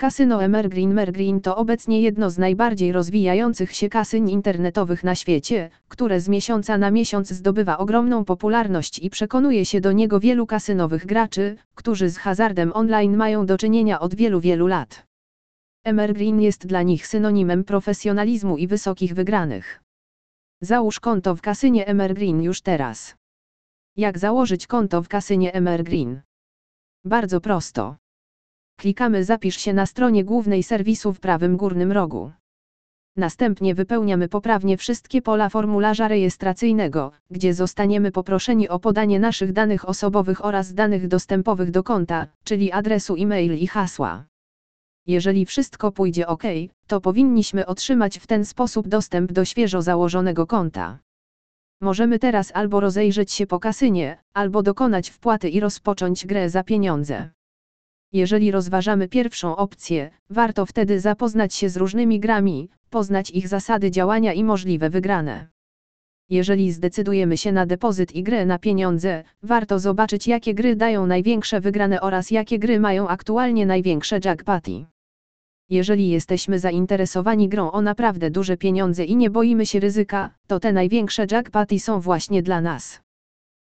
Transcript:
Kasyno Emergreen Mergreen to obecnie jedno z najbardziej rozwijających się kasyn internetowych na świecie, które z miesiąca na miesiąc zdobywa ogromną popularność i przekonuje się do niego wielu kasynowych graczy, którzy z hazardem online mają do czynienia od wielu wielu lat. Emergreen jest dla nich synonimem profesjonalizmu i wysokich wygranych. Załóż konto w kasynie Emergreen już teraz. Jak założyć konto w kasynie Emergreen? Bardzo prosto. Klikamy Zapisz się na stronie głównej serwisu w prawym górnym rogu. Następnie wypełniamy poprawnie wszystkie pola formularza rejestracyjnego, gdzie zostaniemy poproszeni o podanie naszych danych osobowych oraz danych dostępowych do konta, czyli adresu e-mail i hasła. Jeżeli wszystko pójdzie ok, to powinniśmy otrzymać w ten sposób dostęp do świeżo założonego konta. Możemy teraz albo rozejrzeć się po kasynie, albo dokonać wpłaty i rozpocząć grę za pieniądze. Jeżeli rozważamy pierwszą opcję, warto wtedy zapoznać się z różnymi grami, poznać ich zasady działania i możliwe wygrane. Jeżeli zdecydujemy się na depozyt i grę na pieniądze, warto zobaczyć jakie gry dają największe wygrane oraz jakie gry mają aktualnie największe jackpoty. Jeżeli jesteśmy zainteresowani grą o naprawdę duże pieniądze i nie boimy się ryzyka, to te największe jackpoty są właśnie dla nas.